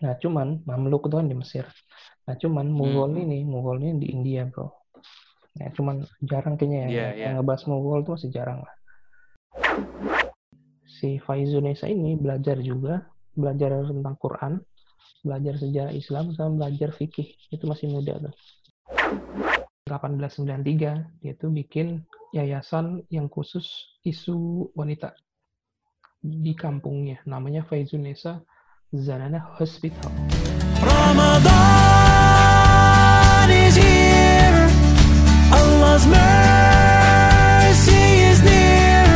Nah, cuman Mamluk itu kan di Mesir. Nah, cuman Mughal Hmm. ini, Mughal ini di India, bro. Nah, cuman jarang kayaknya ya. Iya, yang iya. ngebahas Mughal tuh masih jarang lah. Si Faizunesa ini belajar juga, belajar tentang Quran, belajar sejarah Islam, sama belajar fikih. Itu masih muda tuh. 1893, dia tuh bikin yayasan yang khusus isu wanita di kampungnya. Namanya Faizunesa Zanana Hospital. Ramadan is here. Allah's mercy is near.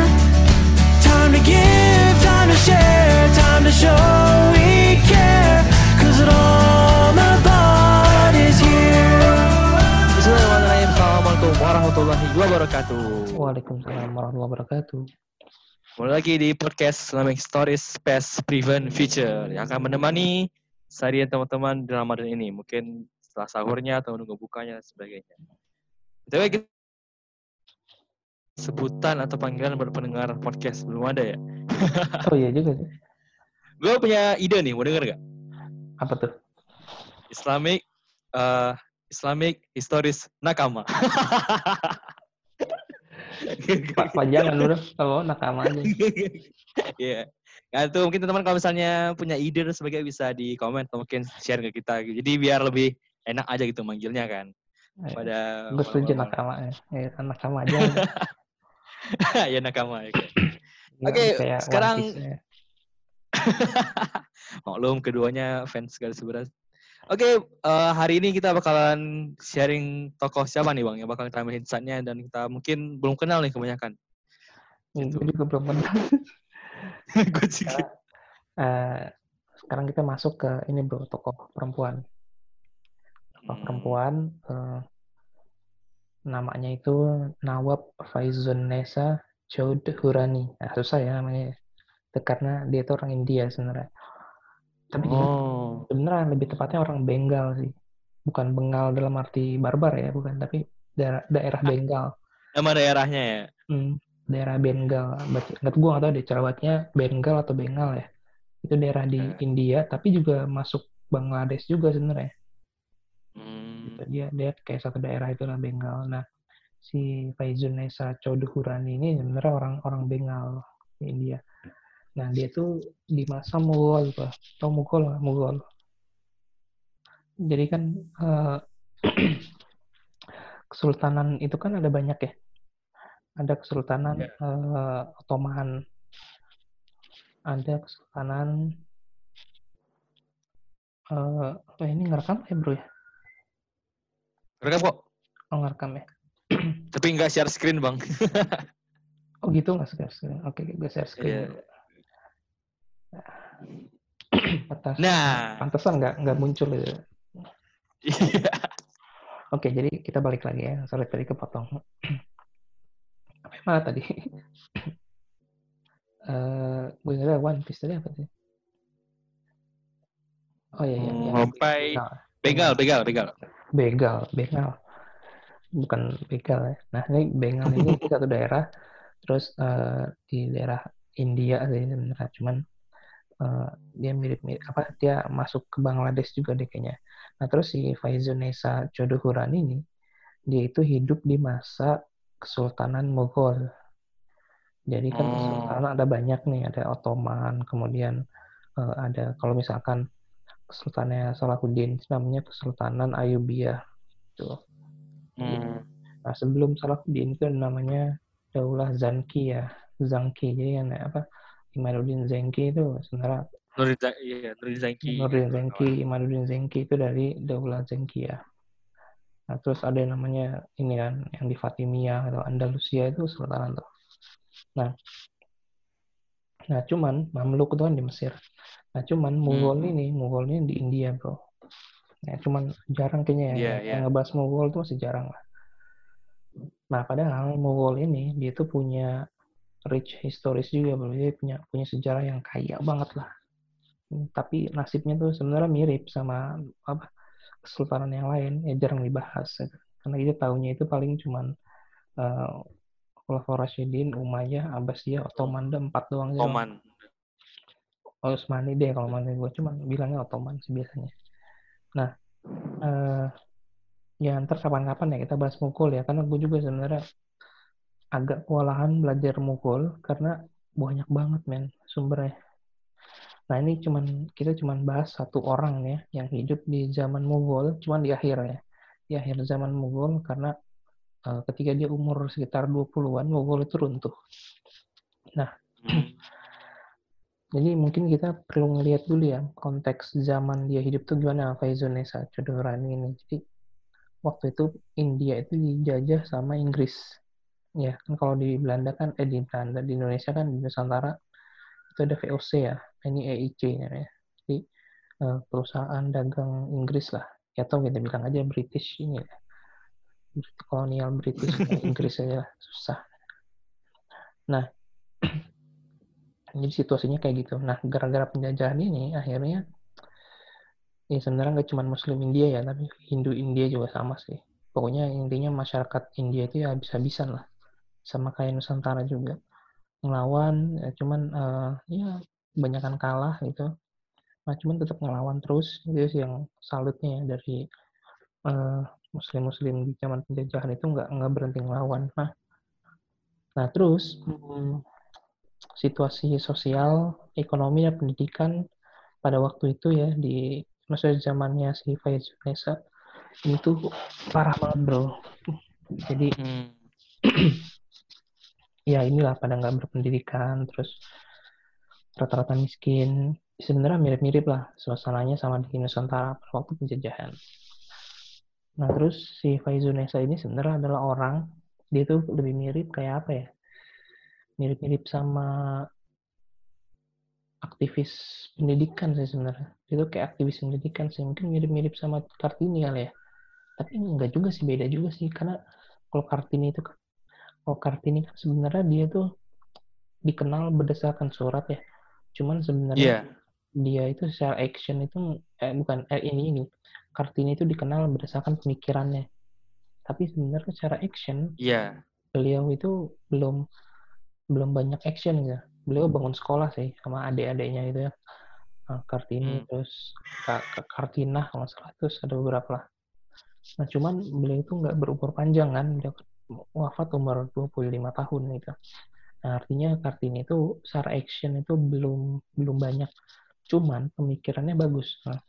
Time to give, time to share, time to show we care. Cause Ramadan is here. Bismillahirrahmanirrahim. Assalamualaikum warahmatullahi wabarakatuh. Waalaikumsalam warahmatullahi wabarakatuh. Mulai lagi di podcast Islamic Stories Past Prevent Future yang akan menemani seharian teman-teman di Ramadan ini. Mungkin setelah sahurnya atau menunggu bukanya dan sebagainya. Tapi kita sebutan atau panggilan buat pendengar podcast belum ada ya. Oh iya juga sih. Gue punya ide nih, mau denger gak? Apa tuh? Islamic eh, Islamic Historis Nakama. Pak Pajangan udah kalau nakama aja. Iya. Nah, itu mungkin teman-teman kalau misalnya punya ide dan sebagainya bisa di komen atau mungkin share ke kita. Jadi biar lebih enak aja gitu manggilnya kan. Pada Gue setuju nakama ya. Eh, nakama aja. ya nakama. Oke. Nggak Oke, kayak One sekarang- ya. Maklum keduanya fans garis beras. Oke, eh, hari ini kita bakalan sharing tokoh siapa nih bang yang bakal kita ambil insight-nya dan kita mungkin belum kenal nih kebanyakan. Gitu. Gue juga belum pernah. Gue juga. Eh, sekarang kita masuk ke ini bro, tokoh perempuan. Tokoh Hmm. perempuan. eh, namanya itu Nawab Faizun Nesa Chaud Hurani. Nah, susah ya namanya. Itu karena dia itu orang India sebenarnya. Tapi Oh. sebenarnya lebih tepatnya orang Bengal sih. Bukan Bengal dalam arti barbar ya, bukan. Tapi daerah, daerah Bengal. Nama daerahnya ya. Hmm, daerah Bengal. Nggak gue nggak tahu deh cerawatnya Bengal atau Bengal ya. Itu daerah di Eh. India, tapi juga masuk Bangladesh juga sebenarnya. Hmm. Dia dia kayak satu daerah itu lah Bengal. Nah, si Faizun Nesa Chaudhurani ini sebenarnya orang orang Bengal di India. Nah, dia tuh di masa Mughal, Pak. Tahu Mughal nggak? Mughal. Jadi kan eh, kesultanan itu kan ada banyak ya. Ada kesultanan Ya. eh, Ottoman, ada kesultanan eh oh ini ngerekam ya bro ya? Rekam kok. Oh ngerekam ya? Tapi nggak share screen bang. Oh gitu nggak share screen? Oke, gue share screen. Iya. Pantas, Nah. pantesan nggak nggak muncul. Iya. Oke, jadi kita balik lagi ya. Sorry tadi kepotong. Apa yang mana tadi? Eh, gue nggak One Piece tadi apa sih? Oh iya, iya, iya. Sampai Nah, begal, begal, begal. begal, begal. Bukan begal ya. Nah, ini Bengal ini satu daerah, terus eh, di daerah India sih sebenarnya. Cuman eh, dia mirip-mirip apa dia masuk ke Bangladesh juga deh kayaknya. Nah, terus si Faizun Nesa Jodohuran ini dia itu hidup di masa Kesultanan Mughal. Jadi kan kesultanan ada banyak nih, ada Ottoman, kemudian eh, ada kalau misalkan Kesultanannya Salahuddin itu namanya Kesultanan Ayubiyah. Tuh. Hmm. Nah, sebelum Salahuddin itu namanya Daulah Zanki ya, Zangki. Jadi yang apa? Imaduddin Zenki itu sebenarnya Nurdin, Za- iya, Nurdin Zaki. Nurdin Zenki, Imaduddin Zenki itu dari Daulah Zenki ya. Nah, terus ada yang namanya ini kan, yang di Fatimiyah atau Andalusia itu sultanan tuh. Nah, nah cuman Mamluk itu kan di Mesir. Nah, cuman Mughal Hmm. ini, Mughal ini di India, bro. Nah, cuman jarang kayaknya ya, Iya, yang- iya. yang ngebahas Mughal itu masih jarang lah. Nah, padahal Mughal ini dia tuh punya rich historis juga, bro. Dia punya punya sejarah yang kaya banget lah. Hmm, Tapi nasibnya tuh sebenarnya mirip sama apa kesultanan yang lain, ya jarang dibahas. gitu. Karena kita tahunya itu paling cuman eh Khulafaur Rasyidin, Umayyah, Abbasiyah, Ottoman, ada empat doang. aja. Oman. Utsmani deh kalau manggil gue cuman bilangnya Ottoman sih biasanya. Nah, eh, ya ntar kapan-kapan ya kita bahas Mughal ya karena gue juga sebenarnya agak kewalahan belajar Mughal karena banyak banget men sumbernya. Nah ini cuman kita cuman bahas satu orang ya yang hidup di zaman Mughal, cuman di akhir ya, di akhir zaman Mughal karena eh, ketika dia umur sekitar 20-an Mughal itu runtuh. Hmm. Jadi mungkin kita perlu ngelihat dulu ya konteks zaman dia hidup tuh gimana Faizul Nisa Chodorani ini. Jadi waktu itu India itu dijajah sama Inggris. Ya, kan kalau di Belanda kan eh di Belanda di Indonesia kan di Nusantara itu ada VOC ya, ini EIC namanya. Jadi eh, perusahaan dagang Inggris lah. Ya atau kita bilang aja British ini ya. Kolonial British Inggris aja lah, susah. Nah, jadi situasinya kayak gitu. Nah, gara-gara penjajahan ini akhirnya ya sebenarnya nggak cuma Muslim India ya, tapi Hindu India juga sama sih. Pokoknya intinya masyarakat India itu ya habis-habisan lah, sama kayak Nusantara juga ngelawan, ya cuman eh, ya kebanyakan kalah gitu. Nah, cuman tetap ngelawan terus, itu sih yang salutnya ya dari eh, Muslim-Muslim di zaman penjajahan itu nggak nggak berhenti ngelawan. Nah, nah terus hmm, situasi sosial, ekonomi, dan pendidikan pada waktu itu ya di masa zamannya si Faiz Nesa ini tuh parah banget bro. Jadi Hmm. ya inilah pada nggak berpendidikan, terus rata-rata miskin. Sebenarnya mirip-mirip lah suasananya sama di Nusantara pada waktu penjajahan. Nah terus si Faizul Nesa ini sebenarnya adalah orang dia tuh lebih mirip kayak apa ya? Mirip-mirip sama aktivis pendidikan sih sebenarnya. Itu kayak aktivis pendidikan sih. Mungkin mirip-mirip sama Kartini kali ya. Tapi enggak juga sih, beda juga sih. Karena kalau Kartini itu kan, kalau Kartini kan sebenarnya dia tuh dikenal berdasarkan surat ya. Cuman sebenarnya Iya. dia itu secara action itu eh, bukan eh, ini ini Kartini itu dikenal berdasarkan pemikirannya. Tapi sebenarnya secara action Iya. beliau itu belum belum banyak action ya. Beliau bangun sekolah sih sama adik-adiknya itu ya. Nah, Kartini Hmm. terus Kak, Kartina kalau nggak salah terus ada beberapa lah. Nah cuman beliau itu nggak berumur panjang kan, dia wafat umur 25 tahun gitu. Nah artinya Kartini itu secara action itu belum belum banyak, cuman pemikirannya bagus. Nah,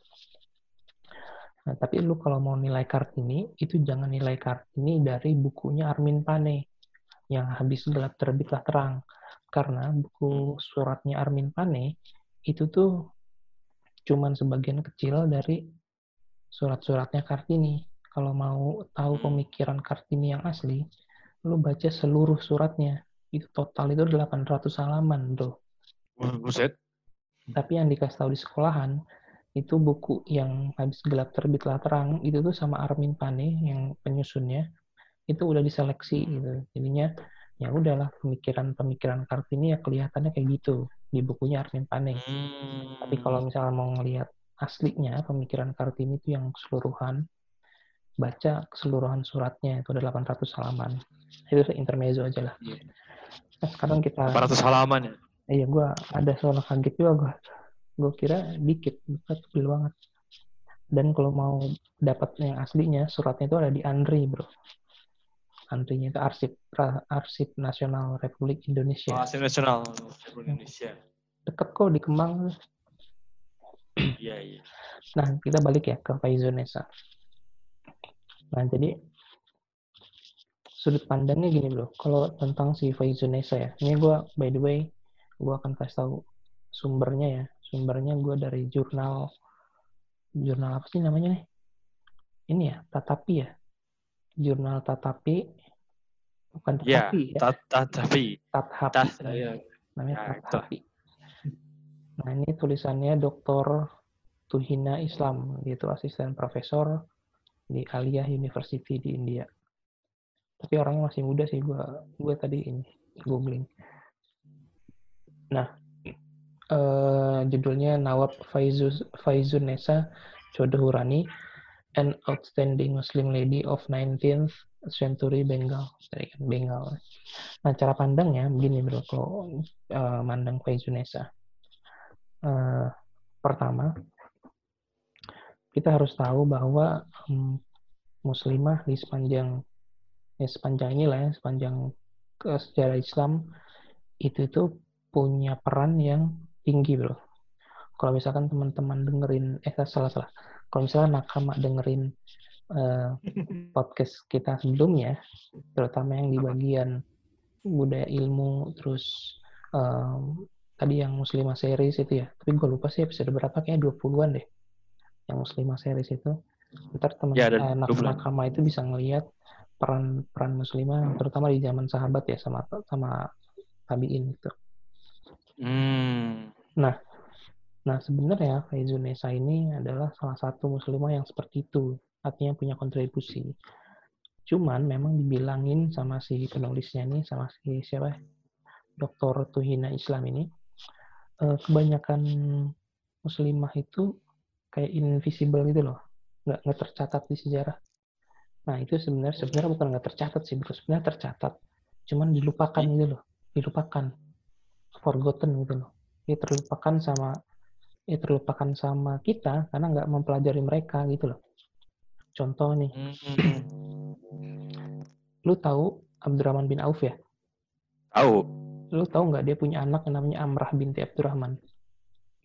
nah, tapi lu kalau mau nilai Kartini itu jangan nilai Kartini dari bukunya Armin Pane yang habis gelap terbitlah terang karena buku suratnya Armin Pane itu tuh cuman sebagian kecil dari surat-suratnya Kartini. Kalau mau tahu Hmm. pemikiran Kartini yang asli, lu baca seluruh suratnya. Itu total itu 800 halaman, bro. Buset. Tapi yang dikasih tahu di sekolahan, itu buku yang habis gelap terbitlah terang, itu tuh sama Armin Pane yang penyusunnya, itu udah diseleksi gitu. Jadinya ya udahlah pemikiran-pemikiran Kartini ya kelihatannya kayak gitu di bukunya Armin Pane. Hmm. Tapi kalau misalnya mau ngelihat aslinya pemikiran Kartini itu yang keseluruhan, baca keseluruhan suratnya itu ada 800 halaman. Itu intermezzo aja lah. Iya. Nah, sekarang kita 400 halaman ya. iya gue ada soal kaget juga gue gue kira dikit bukan tebel banget dan kalau mau dapat yang aslinya suratnya itu ada di Andri bro Andrinya itu arsip arsip nasional Republik Indonesia Bahasa nasional Republik Indonesia. deket kok di Kemang Iya, iya. nah kita balik ya ke Faizul Nesa nah jadi sudut pandangnya gini bro kalau tentang si Faizul Nesa ya. Ini gue by the way gue akan kasih tahu sumbernya ya. Sumbernya gue dari jurnal jurnal apa sih namanya nih? Ini ya Tatapi ya. Jurnal Tatapi bukan Iya, Tatapi ya ta- ta- tapi Tathapi tas namanya. ya. Ya, Tathapi nah ini tulisannya Dr. Tuhina Islam. Dia itu asisten profesor di Aliyah University di India. Tapi orangnya masih muda sih gua gua tadi ini googling. Nah eh, judulnya Nawab Faizuz Faizun Nesa Chodhurani an outstanding Muslim lady of 19th century Bengal. Kan Bengal. Nah cara pandangnya begini bro kalau eh, mandang Faizun Nesa eh, pertama kita harus tahu bahwa em, muslimah di sepanjang ya sepanjang inilah ya sepanjang ke sejarah Islam itu itu punya peran yang tinggi bro. Kalau misalkan teman-teman dengerin eh salah salah. Kalau misalkan nakama dengerin eh, podcast kita sebelumnya, terutama yang di bagian budaya ilmu, terus em, tadi yang muslimah series itu ya. Tapi gue lupa sih episode berapa kayaknya 20-an deh. Yang muslimah series itu. Ntar teman Ya, ada eh, nak- 20-an. nakama itu bisa ngelihat peran peran muslimah terutama di zaman sahabat ya sama sama tabiin gitu. Hmm. Nah, sebenarnya Faizun Nesa ini adalah salah satu muslimah yang seperti itu, artinya punya kontribusi. Cuman memang dibilangin sama si penulisnya nih, sama si siapa? Dr. Tuhina Islam ini, eh, kebanyakan muslimah itu kayak invisible gitu loh, nggak nggak tercatat di sejarah. Nah, itu sebenarnya sebenarnya bukan nggak tercatat sih, bro. Sebenarnya tercatat, cuman dilupakan gitu loh, dilupakan, forgotten gitu loh. Dia terlupakan sama ya terlupakan sama kita karena nggak mempelajari mereka gitu loh. Contoh nih, Hmm. lu tahu Abdurrahman bin Auf ya? Tahu. Lu tahu nggak dia punya anak yang namanya Amrah binti Abdurrahman?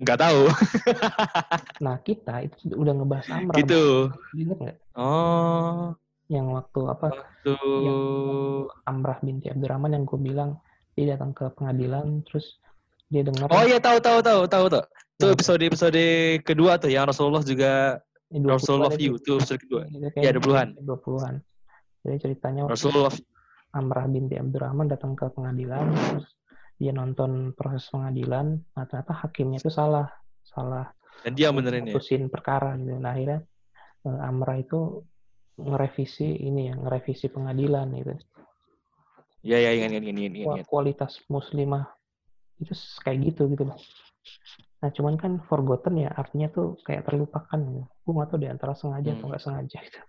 Nggak tahu. Nah kita itu udah ngebahas Amrah. gitu. Ingat nggak? Oh. Yang waktu apa Tuh. Amrah binti Abdurrahman yang gue bilang dia datang ke pengadilan terus dia dengar Oh iya tahu tahu tahu tahu tuh. Itu Yang- episode episode kedua tuh yang Rasulullah juga 20-an Rasulullah. View itu episode kedua. Iya, kayak 20-an. 20-an. Jadi ceritanya waktu Rasulullah Amrah binti Abdurrahman datang ke pengadilan, terus dia nonton proses pengadilan, nah ternyata hakimnya itu salah, salah dan dia benerin ya. putusin perkara gitu. Nah akhirnya eh, Amrah itu ngerevisi ini ya, ngerevisi pengadilan gitu. Iya iya ingat ingat ingat ingat. Kualitas muslimah itu kayak gitu gitu loh. Nah cuman kan forgotten ya artinya tuh kayak terlupakan gitu. Gue nggak tahu di antara sengaja atau Hmm. nggak sengaja gitu.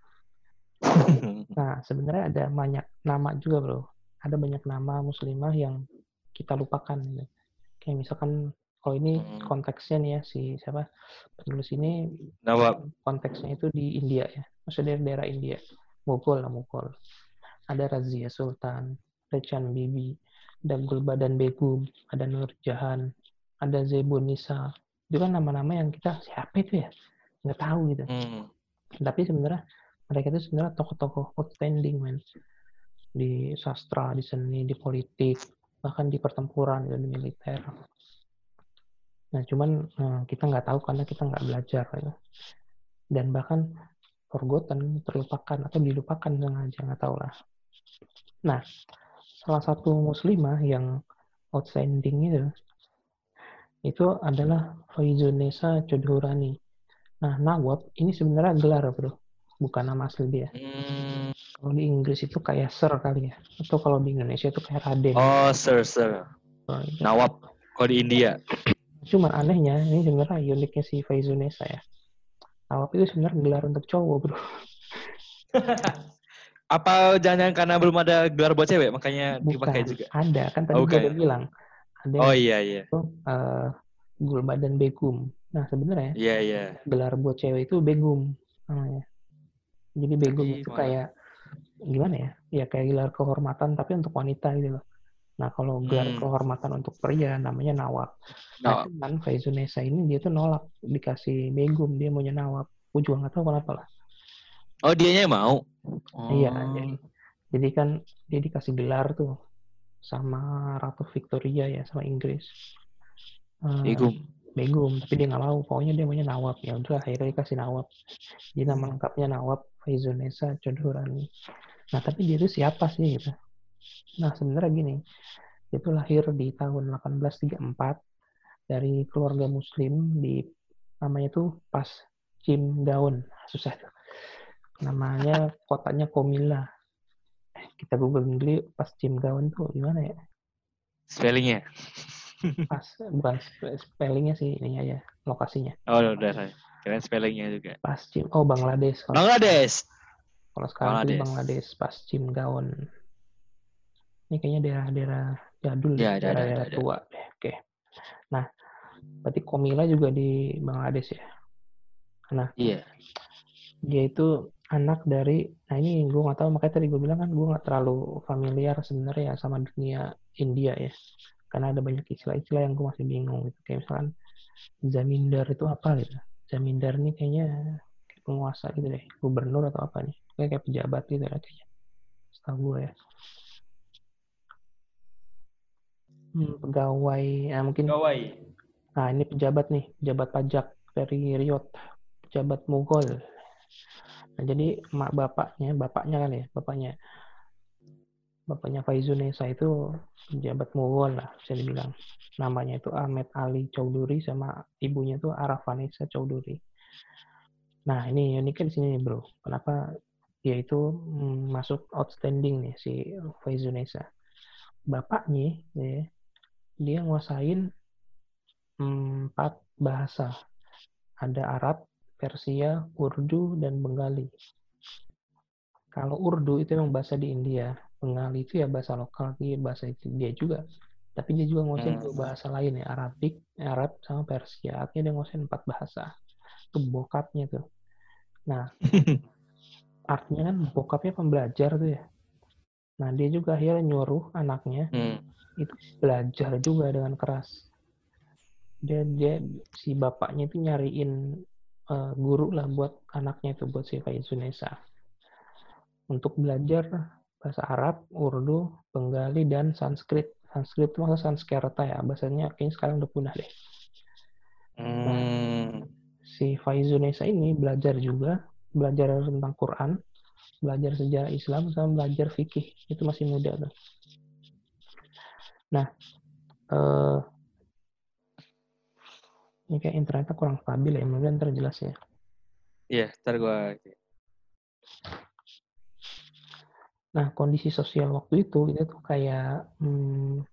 Nah, sebenarnya ada banyak nama juga, Bro. Ada banyak nama muslimah yang kita lupakan. Gitu. Kayak misalkan, kalau ini Hmm. konteksnya nih ya, si siapa penulis ini Nawab. konteksnya itu di India ya. Maksudnya dari daerah India. Mughal lah, Mughal. Ada Razia Sultan, ada Chan Bibi, ada Gulbadan Begum, ada Nur Jahan, ada Zebun Nisa. Itu kan nama-nama yang kita, siapa itu ya? Nggak tahu gitu Hmm. tapi sebenarnya mereka itu sebenarnya tokoh-tokoh outstanding men di sastra di seni di politik bahkan di pertempuran dan militer nah cuman eh, kita nggak tahu karena kita nggak belajar ya. dan bahkan forgotten terlupakan atau dilupakan sengaja nggak tahu lah nah salah satu muslimah yang outstanding itu itu adalah Faizunesa Chodhurani Nah, Nawab ini sebenarnya gelar, bro. Bukan nama asli dia. Hmm. Kalau di Inggris itu kayak Sir kali ya. Atau kalau di Indonesia itu kayak Raden. Oh, sir, sir. Nah, itu. Nawab. Kalau di India. Cuma anehnya, ini sebenarnya uniknya si Faizunesa ya. Nawab itu sebenarnya gelar untuk cowok, bro. Apa jangan karena belum ada gelar buat cewek makanya dipakai Bukan. juga? Ada, kan tadi bukan. udah bilang. Ada Oh iya iya. itu eh, Gulbadan Begum. Nah, sebenarnya Iya iya. gelar buat cewek itu Begum namanya. Jadi Begum Jadi, itu mana? kayak gimana ya? Ya kayak gelar kehormatan tapi untuk wanita gitu loh. Nah, kalau gelar Hmm. kehormatan untuk pria namanya Nawab. Nah, Nawab. cuman Faizunesa ini dia tuh nolak dikasih Begum, dia maunya Nawab. Gue juga nggak tahu kenapa lah. Oh dianya mau. Iya, Oh. jadi, jadi kan dia dikasih gelar tuh sama Ratu Victoria ya, sama Inggris. Eh, Begum. Begum, tapi dia nggak mau. Pokoknya dia maunya Nawab. Ya udah, akhirnya dikasih Nawab. Jadi nama lengkapnya Nawab Faizunesa Chodhurani. Nah, tapi dia itu siapa sih gitu? Nah, sebenarnya gini. Dia itu lahir di tahun 1834 dari keluarga muslim di namanya tuh Pas Jim Daun. Susah tuh. Namanya kotanya Komila. Eh, Kita google dulu Pas Jim Daun tuh gimana ya? Spellingnya. Pas bukan spe- spellingnya sih ini aja lokasinya. Oh udah saya. Keren spellingnya juga. Paschim. Oh, Bangladesh. Kalau, Bangladesh. kalau sekarang Bangladesh. Bangladesh, Paschim Gaon. Ini kayaknya daerah-daerah jadul, Ya, daerah-daerah ada. tua deh. Oke. Nah, Berarti Komila juga di Bangladesh ya. Nah, Iya. dia itu anak dari, nah ini gue nggak tahu makanya tadi gue bilang kan gue nggak terlalu familiar sebenarnya ya sama dunia India ya. Karena ada banyak istilah-istilah yang gue masih bingung gitu. Kayak misalkan zamindar itu apa gitu. Zamindar ini kayaknya kayak penguasa gitu deh, gubernur atau apa nih. Kayak kayak pejabat gitu ya kayaknya. Setahu gue ya. Hmm, pegawai, nah mungkin Gawai. Nah, ini pejabat nih, pejabat pajak dari Riot, pejabat Mughal. Nah, jadi mak bapaknya, bapaknya kan ya, bapaknya. Bapaknya Faizunesa itu pejabat Mughal lah, bisa dibilang. Namanya itu Ahmed Ali Chowdhury sama ibunya itu Arafanesa Chowdhury. Nah, ini uniknya di sini nih, Bro. Kenapa dia itu mm, masuk outstanding nih si Faizunesa. Bapaknya ya, dia nguasain empat bahasa. Ada Arab, Persia, Urdu, dan Bengali. Kalau Urdu itu memang bahasa di India. Bengali itu ya bahasa lokal, dia bahasa dia juga. Tapi dia juga nguasain Hmm. dua bahasa lain ya, Arabik, Arab sama Persia. Artinya dia nguasain empat bahasa. Itu bokapnya tuh. Nah, artinya kan bokapnya pembelajar tuh ya. Nah, dia juga akhirnya nyuruh anaknya Hmm. itu belajar juga dengan keras. Dia dia si bapaknya itu nyariin eh, guru lah buat anaknya itu buat si Faizunesa untuk belajar bahasa Arab, Urdu, Bengali dan Sanskrit. Sanskrit itu maksudnya Sanskerta ya, bahasanya kayaknya sekarang udah punah deh. Hmm. Si Faizunesa ini belajar juga, belajar tentang Quran, belajar sejarah Islam, sama belajar fikih. Itu masih muda tuh. Nah, eh, ini kayak internetnya kurang stabil ya, mudah-mudahan ntar jelas ya. Iya, ntar gua Nah, kondisi sosial waktu itu, itu tuh kayak hmm,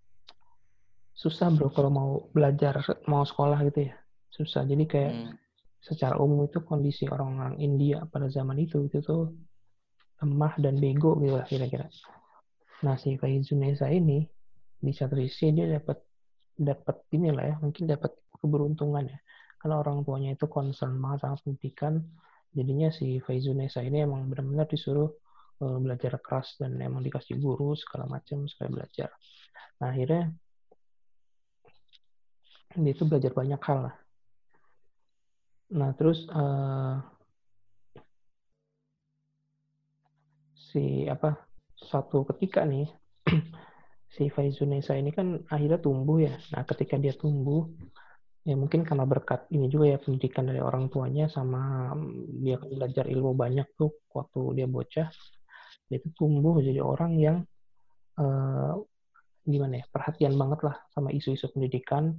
susah bro kalau mau belajar, mau sekolah gitu ya. Susah. Jadi kayak Hmm. secara umum itu kondisi orang-orang India pada zaman itu, itu tuh lemah dan bego gitu lah kira-kira. Nah, si Faizunesa ini, di satu sisi dia dapat dapat inilah ya, mungkin dapat keberuntungan ya. Karena orang tuanya itu concern banget sama pendidikan, jadinya si Faizunesa ini emang benar-benar disuruh eh, belajar keras dan emang dikasih guru segala macam supaya belajar. Nah, akhirnya dia itu belajar banyak hal lah. Nah, terus eh, si apa suatu ketika nih si Faizunesa ini kan akhirnya tumbuh ya. Nah, ketika dia tumbuh ya mungkin karena berkat ini juga ya pendidikan dari orang tuanya sama mm, dia kan belajar ilmu banyak tuh waktu dia bocah dia itu tumbuh jadi orang yang eh, gimana ya perhatian banget lah sama isu-isu pendidikan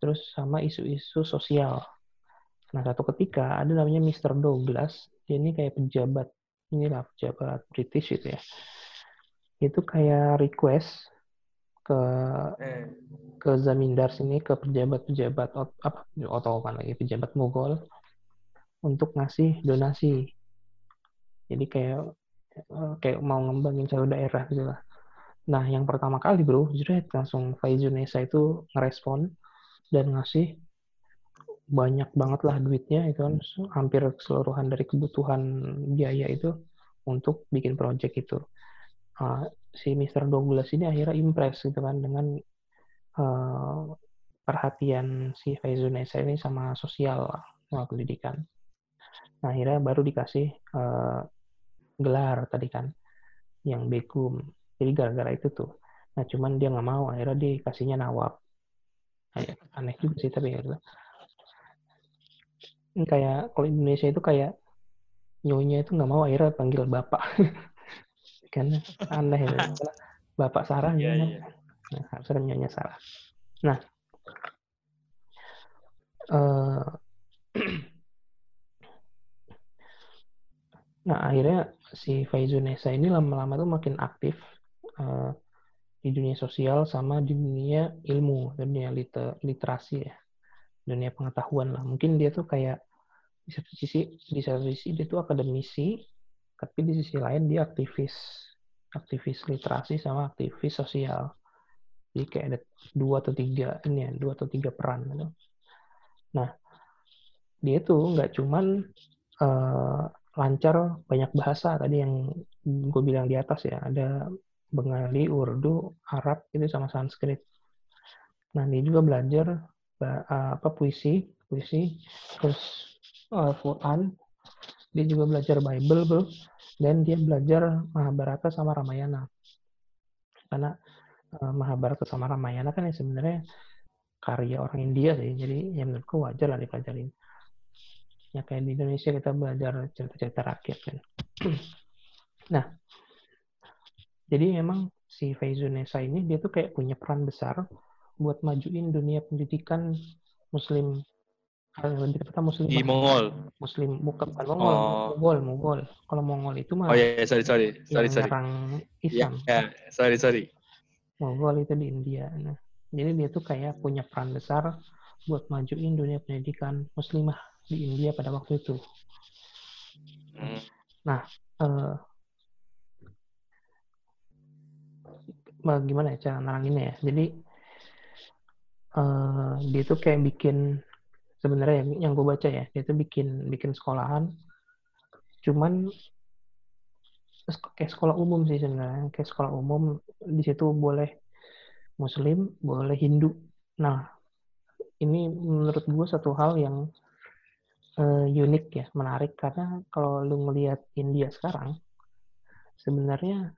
terus sama isu-isu sosial nah satu ketika ada namanya Mr. Douglas dia ini kayak pejabat inilah pejabat British gitu ya itu kayak request ke Eh. ke zamindar sini ke pejabat-pejabat ot- apa atau kan lagi pejabat Mughal untuk ngasih donasi jadi kayak eh, kayak mau ngembangin satu daerah gitu lah nah yang pertama kali bro jujur langsung Faizunesa itu ngerespon dan ngasih banyak banget lah duitnya itu kan hampir keseluruhan dari kebutuhan biaya itu untuk bikin project itu Ah, si Mr. Douglas ini akhirnya impress gitu kan dengan eh, perhatian si Faizunesa ini sama sosial sama pendidikan. Nah, akhirnya baru dikasih eh, gelar tadi kan yang begum. Jadi gara-gara itu tuh. Nah, cuman dia nggak mau, akhirnya dikasihnya nawab. Ya, aneh juga sih tapi ya. gitu. Ini kayak kalau Indonesia itu kayak nyonya itu nggak mau akhirnya panggil bapak. kan aneh ya. Bapak Sarah gimana? iya. Nah, harusnya nyonya Sarah. Nah, eh, nah akhirnya si Faizunesa ini lama-lama tuh makin aktif eh, di dunia sosial sama di dunia ilmu, dunia liter- literasi ya, dunia pengetahuan lah. Mungkin dia tuh kayak di satu sisi di satu sisi dia tuh akademisi, tapi di sisi lain dia aktivis, aktivis literasi sama aktivis sosial. Jadi kayak ada dua atau tiga ini ya, dua atau tiga peran gitu. Nah, dia tuh nggak cuman eh, lancar banyak bahasa tadi yang gue bilang di atas ya, ada Bengali, Urdu, Arab itu sama Sanskrit. Nah, dia juga belajar apa puisi, puisi, terus eh, Quran. Dia juga belajar Bible, bro. Dan dia belajar Mahabharata sama Ramayana. Karena eh, Mahabharata sama Ramayana kan ya sebenarnya karya orang India sih. Jadi ya menurutku wajar lah dipelajarin. Ya kayak di Indonesia kita belajar cerita-cerita rakyat kan. nah, jadi memang si Faizunesa ini dia tuh kayak punya peran besar buat majuin dunia pendidikan Muslim lebih tepatnya Muslim Di Mongol. Muslim bukan bukan Mongol, Oh. Mongol, Mongol. Kalau Mongol itu mah Oh iya, sorry, sorry. Sorry, yang sorry. nyerang Iya, Islam. ya, sorry, sorry. Mongol itu di India. Nah, jadi dia tuh kayak punya peran besar buat majuin dunia pendidikan muslimah di India pada waktu itu. Hmm. Eh, gimana ya cara neranginnya ya? Jadi eh, dia tuh kayak bikin sebenarnya yang, yang gue baca ya, dia tuh bikin bikin sekolahan, cuman kayak sekolah umum sih sebenarnya, kayak sekolah umum di situ boleh Muslim, boleh Hindu. Nah, ini menurut gue satu hal yang eh, unik ya, menarik karena kalau lu ngelihat India sekarang, sebenarnya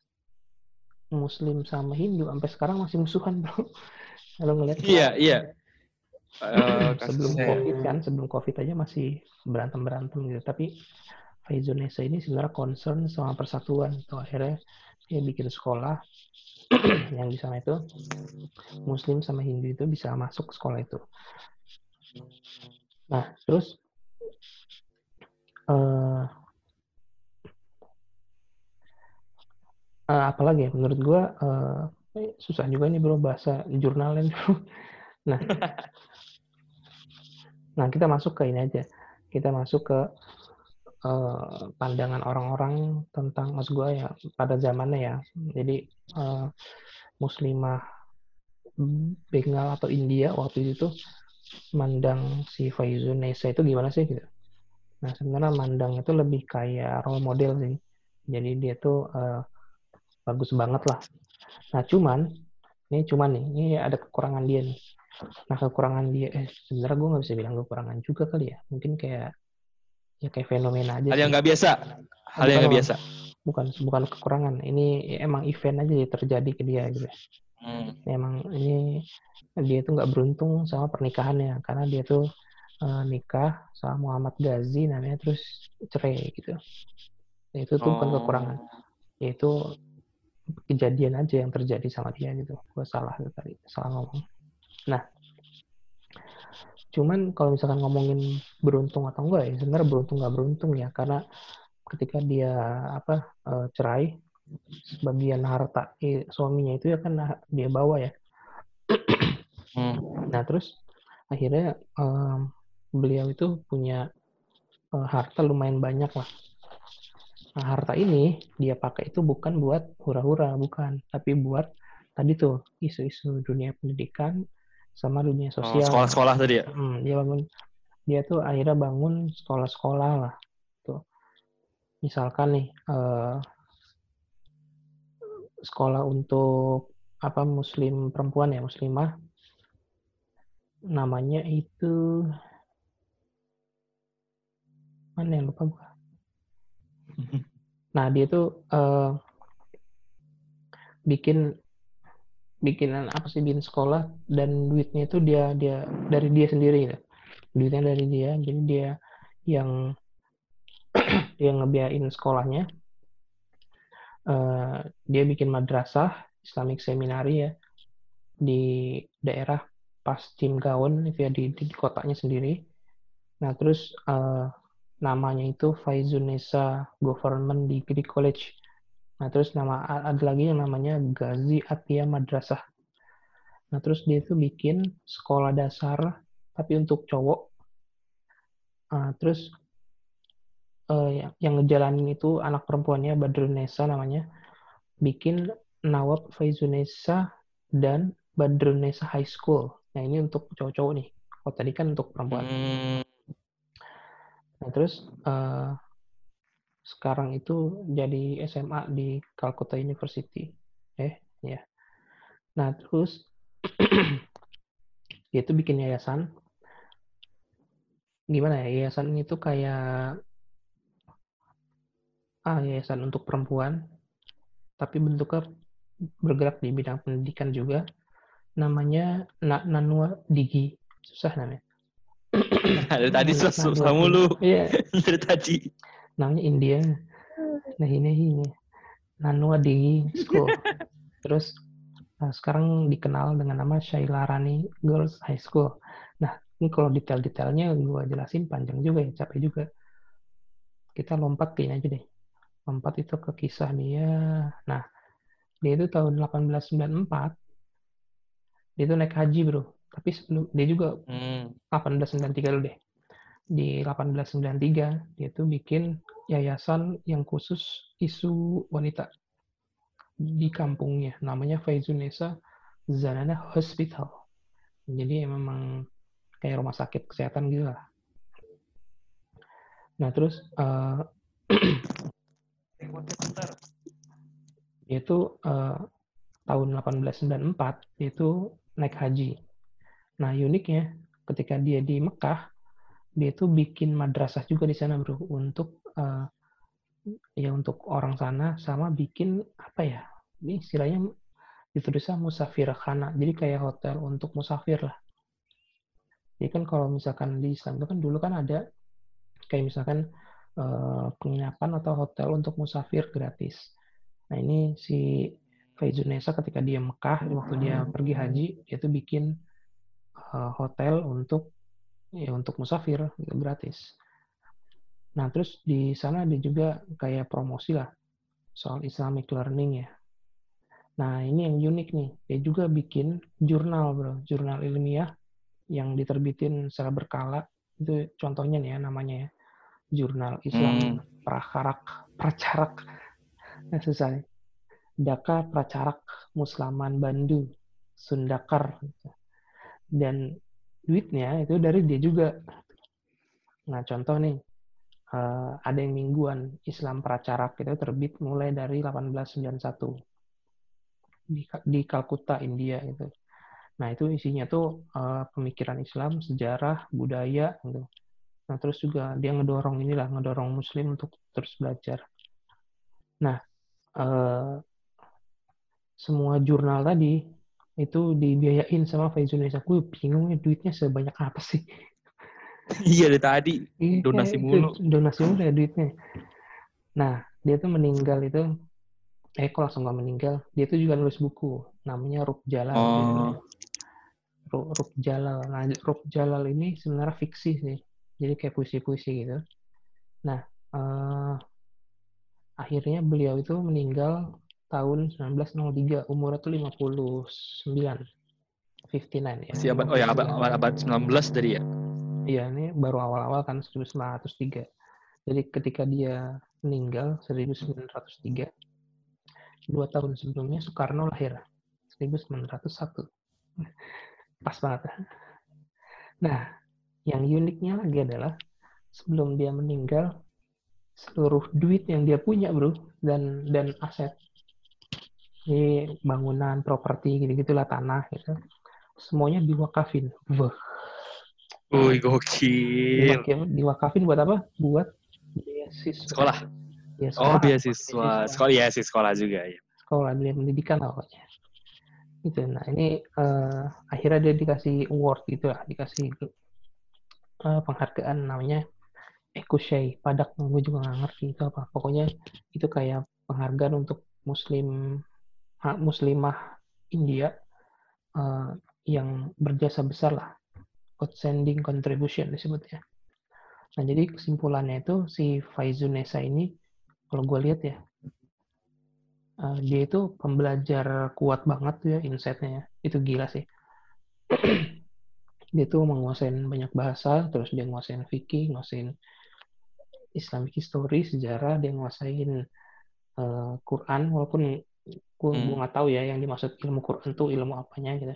Muslim sama Hindu sampai sekarang masih musuhan bro. Kalau ngelihat Iya, iya. Eh, sebelum COVID kan, sebelum COVID aja masih berantem berantem gitu. Tapi Faizunesa ini sebenarnya concern sama persatuan. Tuh akhirnya dia bikin sekolah yang di sana itu Muslim sama Hindu itu bisa masuk sekolah itu. Nah, terus eh eh, apalagi ya menurut gua eh, eh, susah juga nih bro bahasa jurnalnya bro. Nah, nah kita masuk ke ini aja. Kita masuk ke eh, pandangan orang-orang tentang mas gua ya pada zamannya ya. Jadi eh, muslimah Bengal atau India waktu itu mandang si Faizun Nesa itu gimana sih gitu. Nah sebenarnya mandang itu lebih kayak role model sih. Jadi dia tuh eh, bagus banget lah. Nah cuman ini cuman nih ini ada kekurangan dia nih. Nah kekurangan dia eh sebenarnya gue nggak bisa bilang kekurangan juga kali ya. Mungkin kayak ya kayak fenomena aja. Hal sih. yang nggak biasa. Hal yang nggak biasa. Bukan bukan kekurangan. Ini ya emang event aja yang terjadi ke dia gitu. Hmm. Emang ini dia tuh nggak beruntung sama pernikahannya karena dia tuh eh, nikah sama Muhammad Ghazi namanya terus cerai gitu. Nah, itu tuh bukan Oh. kekurangan, yaitu kejadian aja yang terjadi sama dia gitu. Gue salah tuh tadi, salah ngomong. Nah, cuman kalau misalkan ngomongin beruntung atau enggak ya, sebenarnya beruntung nggak beruntung ya, karena ketika dia apa eh, cerai, sebagian harta eh, suaminya itu ya kan dia bawa ya. Hmm. Nah terus akhirnya em, beliau itu punya eh, harta lumayan banyak lah. Nah harta ini dia pakai itu bukan buat hura-hura, bukan, tapi buat tadi tuh isu-isu dunia pendidikan sama dunia Oh, sosial. sekolah-sekolah tadi ya. Hmm, dia bangun, dia tuh akhirnya bangun sekolah-sekolah lah. Tuh, misalkan nih eh, sekolah untuk apa Muslim perempuan ya Muslimah, namanya itu mana yang lupa gua. Nah dia tuh eh, bikin bikinan apa sih bikin sekolah dan duitnya itu dia dia dari dia sendiri gitu. duitnya dari dia jadi dia yang dia ngebiayain sekolahnya Eh, dia bikin madrasah Islamic Seminary ya di daerah Paschim Gaon itu ya di, di kotanya sendiri nah terus eh, namanya itu Faizunesa Government Degree College nah terus nama ada lagi yang namanya Ghazi Atia Madrasah nah terus dia itu bikin sekolah dasar tapi untuk cowok Ah, terus eh, yang, yang ngejalanin itu anak perempuannya Badrunesa namanya bikin Nawab Faizunesa dan Badrunesa High School. Nah ini untuk cowok-cowok nih. Kalau tadi kan untuk perempuan. Hmm, Nah, terus eh, sekarang itu jadi SMA di Calcutta University. Eh, ya. Nah, terus dia itu bikin yayasan. Gimana ya? Yayasan itu kayak ah yayasan untuk perempuan, tapi bentuknya bergerak di bidang pendidikan juga. Namanya Na- Nanua Digi. Susah namanya. dari tadi susah mulu. Iya, Dari tadi. namanya India. Nah ini ini Nanua di School. Terus nah, sekarang dikenal dengan nama Shaila Rani Girls High School. Nah ini kalau detail-detailnya gue jelasin panjang juga ya, capek juga. Kita lompat ke ini aja deh. Lompat itu ke kisah dia. Nah dia itu tahun 1894 dia itu naik haji bro. Tapi sebelum dia juga Hmm. 1893 dulu deh. Di 1893 dia tuh bikin yayasan yang khusus isu wanita di kampungnya. Namanya Faizunesa Zanana Hospital. Jadi memang kayak rumah sakit kesehatan gitu lah. Nah terus eh, dia itu eh, tahun 1894 dia itu naik haji. Nah uniknya ketika dia di Mekah dia itu bikin madrasah juga di sana bro untuk eh, ya untuk orang sana sama bikin apa ya ini istilahnya ditulisnya musafir khana jadi kayak hotel untuk musafir lah. Jadi kan kalau misalkan di Islam itu kan dulu kan ada kayak misalkan eh, penginapan atau hotel untuk musafir gratis. Nah ini si Faizunesa ketika dia Mekah waktu dia pergi haji dia tuh bikin hotel untuk ya untuk musafir gitu, gratis. Nah terus di sana dia juga kayak promosi lah soal Islamic learning ya. Nah ini yang unik nih, dia juga bikin jurnal bro, jurnal ilmiah yang diterbitin secara berkala. Itu contohnya nih ya namanya ya, jurnal Islam Prakarak, Pracarak, nah, susah nih. Daka Pracarak Muslaman Bandu, Sundakar. Dan duitnya itu dari dia juga. Nah, contoh nih, eh, ada yang mingguan Islam Pracarak itu terbit mulai dari 1891 di, di Kalkuta, India itu. Nah, itu isinya tuh eh, pemikiran Islam, sejarah, budaya gitu. Nah, terus juga dia ngedorong inilah, ngedorong muslim untuk terus belajar. Nah, eh, semua jurnal tadi itu dibiayain sama Faizunnisa. Gue bingung ya duitnya sebanyak apa sih? Iya dari tadi. Iya, Donasi mulu. Donasi mulu ya duitnya. Nah, dia tuh meninggal itu, eh kok langsung gak meninggal, dia tuh juga nulis buku, namanya Ruk Jalal. Oh. Ruk Jalal. Nah, Ruk Jalal ini sebenarnya fiksi sih. Jadi kayak puisi-puisi gitu. Nah, eh, akhirnya beliau itu meninggal tahun 1903, umurnya tuh 59. 59 ya. Masih abad, oh ya abad, abad, abad 19 tadi ya. Iya, ini baru awal-awal kan 1903. Jadi ketika dia meninggal 1903, dua tahun sebelumnya Soekarno lahir 1901. Pas banget. Nah, yang uniknya lagi adalah sebelum dia meninggal seluruh duit yang dia punya, bro, dan dan aset ini bangunan, properti gitu-gitulah tanah gitu. Semuanya diwakafin. Wah, Wih gokil. Diwakafin buat apa? Buat beasiswa. Sekolah. Ya, Oh sekolah. beasiswa. Sekolah ya sih sekolah juga ya. Sekolah dunia pendidikan lah pokoknya. Gitu. Nah ini eh, akhirnya dia dikasih award gitu lah, dikasih eh, penghargaan namanya Ekushay. Padak gue juga nggak ngerti itu apa. Pokoknya itu kayak penghargaan untuk muslim muslimah India eh, yang berjasa besar lah outstanding contribution disebutnya. Nah, jadi kesimpulannya itu si Faizunesa ini, kalau gue lihat ya, eh, dia itu pembelajar kuat banget tuh ya, insight-nya ya. Itu gila sih. dia tuh menguasain banyak bahasa, terus dia nguasain fikih, nguasain Islamic history, sejarah, dia nguasain eh, Quran, walaupun gue Hmm. nggak tahu ya yang dimaksud ilmu Quran tuh ilmu apanya gitu.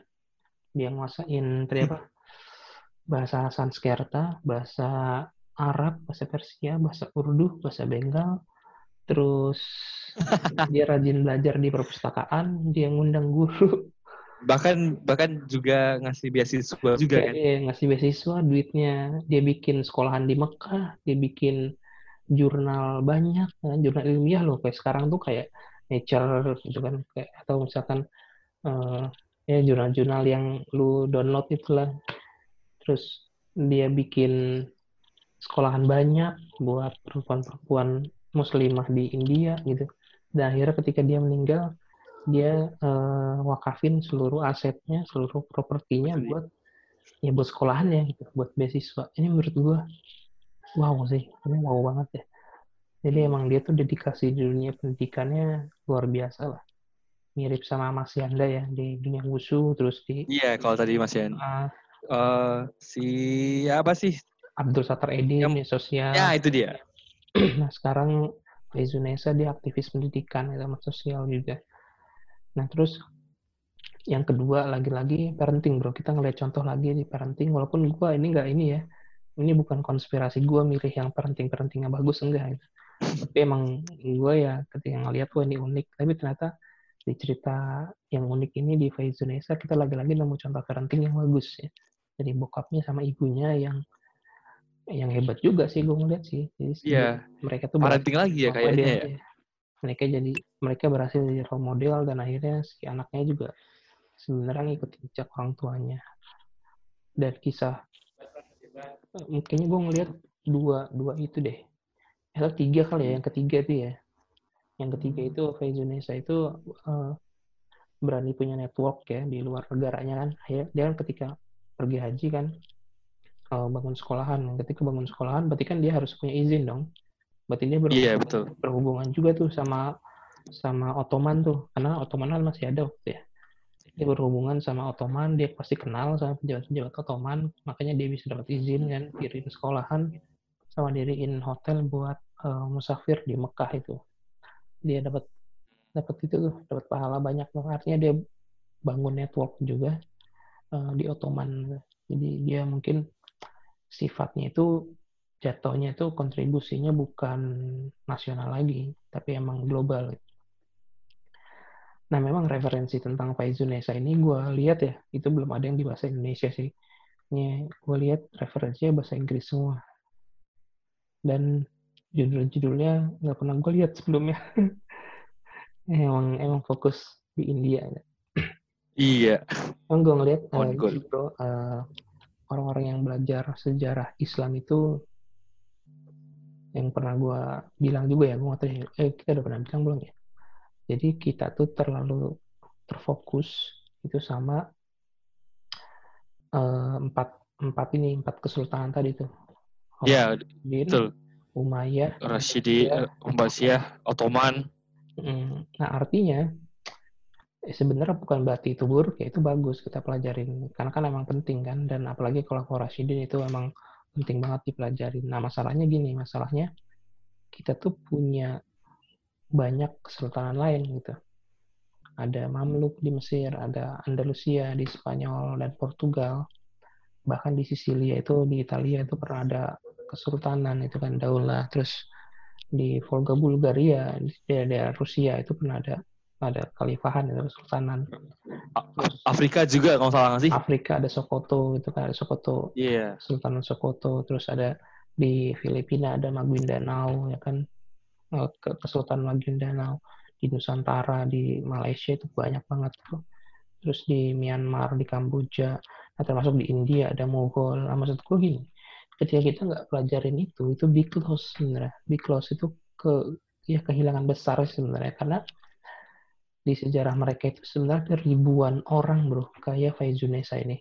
Dia nguasain tadi apa? bahasa Sanskerta, bahasa Arab, bahasa Persia, bahasa Urdu, bahasa Bengal. Terus dia rajin belajar di perpustakaan, dia ngundang guru, Bahkan bahkan juga ngasih beasiswa juga kan. dia ngasih beasiswa, duitnya dia bikin sekolahan di Mekah, dia bikin jurnal banyak, ya, jurnal ilmiah loh. Kayak sekarang tuh kayak Nature gitu kan, kayak atau misalkan eh, ya jurnal-jurnal yang lu download itulah. Terus dia bikin sekolahan banyak buat perempuan-perempuan muslimah di India gitu. Dan akhirnya ketika dia meninggal, dia eh, wakafin seluruh asetnya, seluruh propertinya buat ya buat sekolahannya gitu, buat beasiswa. Ini menurut gua wow sih, ini wow banget ya. Jadi emang dia tuh dedikasi di dunia pendidikannya luar biasa lah. Mirip sama Mas Yanda ya di dunia wushu, terus di Iya, kalau tadi Mas Yan. ah, Eh, si apa sih? Abdul Satar Edin Yang- sosial. Ya, itu dia. Nah sekarang Faizu dia aktivis pendidikan ya, sama sosial juga. Nah terus yang kedua lagi-lagi parenting bro. Kita ngeliat contoh lagi di parenting. Walaupun gua ini nggak ini ya. Ini bukan konspirasi gua milih yang parenting-parenting yang bagus enggak. Tapi emang gua ya ketika ngeliat wah ini unik. Tapi ternyata di cerita yang unik ini di Faizu kita lagi-lagi nemu contoh parenting yang bagus ya. Jadi bokapnya sama ibunya yang yang hebat juga sih gue ngeliat sih. Jadi Iya. mereka tuh Parenting lagi ya kayaknya ya. ya. Mereka jadi mereka berhasil jadi role model dan akhirnya si anaknya juga sebenarnya ngikutin jejak orang tuanya. Dan kisah eh, kayaknya gue ngeliat dua dua itu deh. Atau tiga kali ya, yang ketiga itu ya. Yang ketiga itu Faizunesa itu eh, berani punya network ya di luar negaranya kan. Ya, dia kan ketika pergi haji kan eh, bangun sekolahan. Ketika bangun sekolahan berarti kan dia harus punya izin dong. Berarti dia ber- Iya, betul. berhubungan juga tuh sama sama Ottoman tuh karena Ottoman kan masih ada waktu ya dia berhubungan sama Ottoman dia pasti kenal sama pejabat-pejabat Ottoman makanya dia bisa dapat izin kan diriin sekolahan sama diriin hotel buat eh, musafir di Mekah itu dia dapat dapat itu tuh dapat pahala banyak tuh. artinya dia bangun network juga eh, di Ottoman jadi dia mungkin sifatnya itu jatuhnya itu kontribusinya bukan nasional lagi tapi emang global Nah, memang referensi tentang Faizunesa ini gue lihat ya, itu belum ada yang di bahasa Indonesia sih. Gue lihat referensinya bahasa Inggris semua. Dan judul-judulnya nggak pernah gue lihat sebelumnya. emang emang fokus di India. Iya. Emang gue ngeliat eh, goal. gini, bro, eh, orang-orang yang belajar sejarah Islam itu yang pernah gue bilang juga ya, gue tahu ya, eh kita udah pernah bilang belum ya? Jadi kita tuh terlalu terfokus itu sama eh, empat empat ini empat kesultanan tadi tuh. Iya, betul. Umayyah. Rashidi, Iya. eh, Umbasiyah, Ottoman. Mm, Nah artinya eh, sebenarnya bukan berarti itu buruk ya itu bagus kita pelajarin karena kan emang penting kan dan apalagi kalau Rashidin itu emang penting banget dipelajarin. Nah masalahnya gini masalahnya kita tuh punya banyak kesultanan lain gitu. Ada Mamluk di Mesir, ada Andalusia di Spanyol dan Portugal. Bahkan di Sisilia itu di Italia itu pernah ada kesultanan itu kan daulah. Terus di Volga Bulgaria di daerah Rusia itu pernah ada ada kalifahan itu kesultanan. Afrika juga kalau salah nggak sih? Afrika ada Sokoto itu kan ada Sokoto Iya. Sultanan Sokoto, terus ada di Filipina ada Maguindanao ya kan Eh, ke Kesultanan Maguindanao di Nusantara di Malaysia itu banyak banget tuh terus di Myanmar di Kamboja nah, termasuk di India ada Mughal nah, maksud gue gini ketika kita nggak pelajarin itu itu big loss sebenarnya big loss itu ke ya kehilangan besar sebenarnya karena di sejarah mereka itu sebenarnya ribuan orang bro kayak Faizunesa ini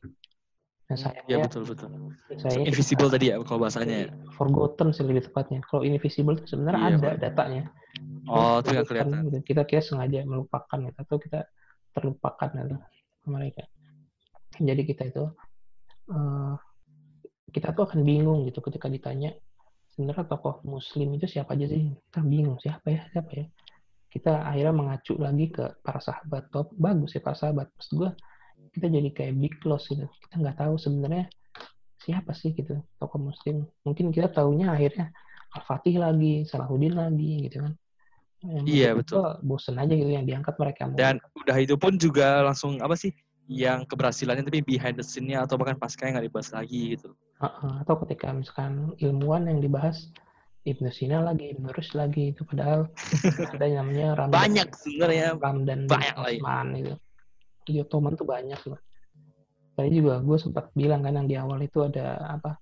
nah Iya, sayangnya betul, betul. saya Invisible tadi ya kalau bahasanya. ya. forgotten sih lebih tepatnya. Kalau invisible itu sebenarnya Iya, ada datanya. Oh, itu nggak Kan kelihatan. gitu. Kita kita sengaja melupakan gitu, atau kita terlupakan gitu sama mereka. Jadi kita itu eh, kita tuh akan bingung gitu ketika ditanya sebenarnya tokoh muslim itu siapa aja sih? Kita bingung siapa ya, siapa ya. Kita akhirnya mengacu lagi ke para sahabat. Top bagus ya para sahabat. Maksud gue kita jadi kayak big loss gitu. Kita nggak tahu sebenarnya siapa sih gitu tokoh muslim mungkin kita taunya akhirnya Al-Fatih lagi Salahuddin lagi gitu kan Yang Iya, betul. bosen aja gitu yang diangkat mereka Dan udah itu pun juga langsung apa sih yang keberhasilannya tapi behind the scene-nya atau bahkan pasca nggak dibahas lagi gitu. Atau ketika misalkan ilmuwan yang dibahas Ibnu Sina lagi, Ibnu Rushd lagi itu padahal ada yang namanya Ramdan, Banyak sebenarnya. Ramdan banyak ya. Osman itu. Di Ottoman tuh banyak loh. Tadi juga gue sempat bilang kan yang di awal itu ada apa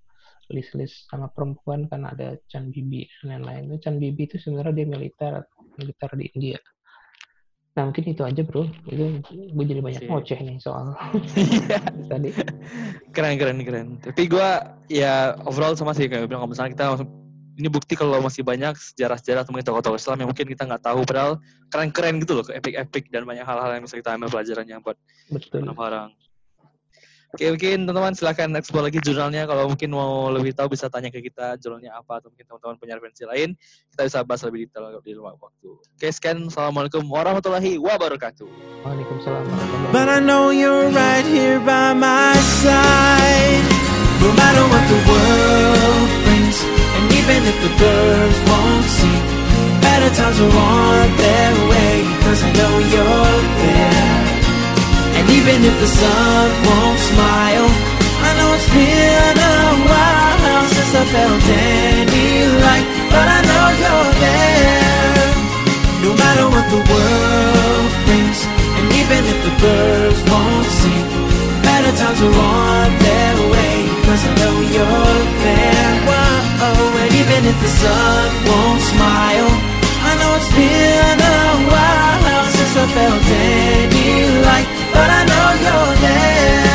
list-list sama perempuan kan ada Chan Bibi dan lain-lain. Chan Bibi itu sebenarnya dia militer militer di India. Nah mungkin itu aja bro. Itu gue jadi banyak ngoceh nih soal Iya. tadi. keren keren keren. Tapi gua ya overall sama sih kayak bilang kalau misalnya kita langsung- ini bukti kalau masih banyak sejarah-sejarah atau mungkin tokoh-tokoh Islam yang mungkin kita nggak tahu padahal keren-keren gitu loh, epic-epic dan banyak hal-hal yang bisa kita ambil pelajarannya buat Betul. orang-orang. Oke, mungkin teman-teman silahkan explore lagi jurnalnya. Kalau mungkin mau lebih tahu bisa tanya ke kita jurnalnya apa atau mungkin teman-teman punya referensi lain. Kita bisa bahas lebih detail di luar waktu. Oke, sekian. Assalamualaikum warahmatullahi wabarakatuh. Waalaikumsalam warahmatullahi But I know you're right here by my side. No matter what the world brings, and even if the birds won't sing, better times are on their way. Cause I know you're there. And even if the sun won't smile, I know it's been a while since I felt any light, but I know you're there. No matter what the world brings, and even if the birds won't sing, better times are on their way, cause I know you're there. Whoa, and even if the sun won't smile, I know it's been a while since I felt any light your name.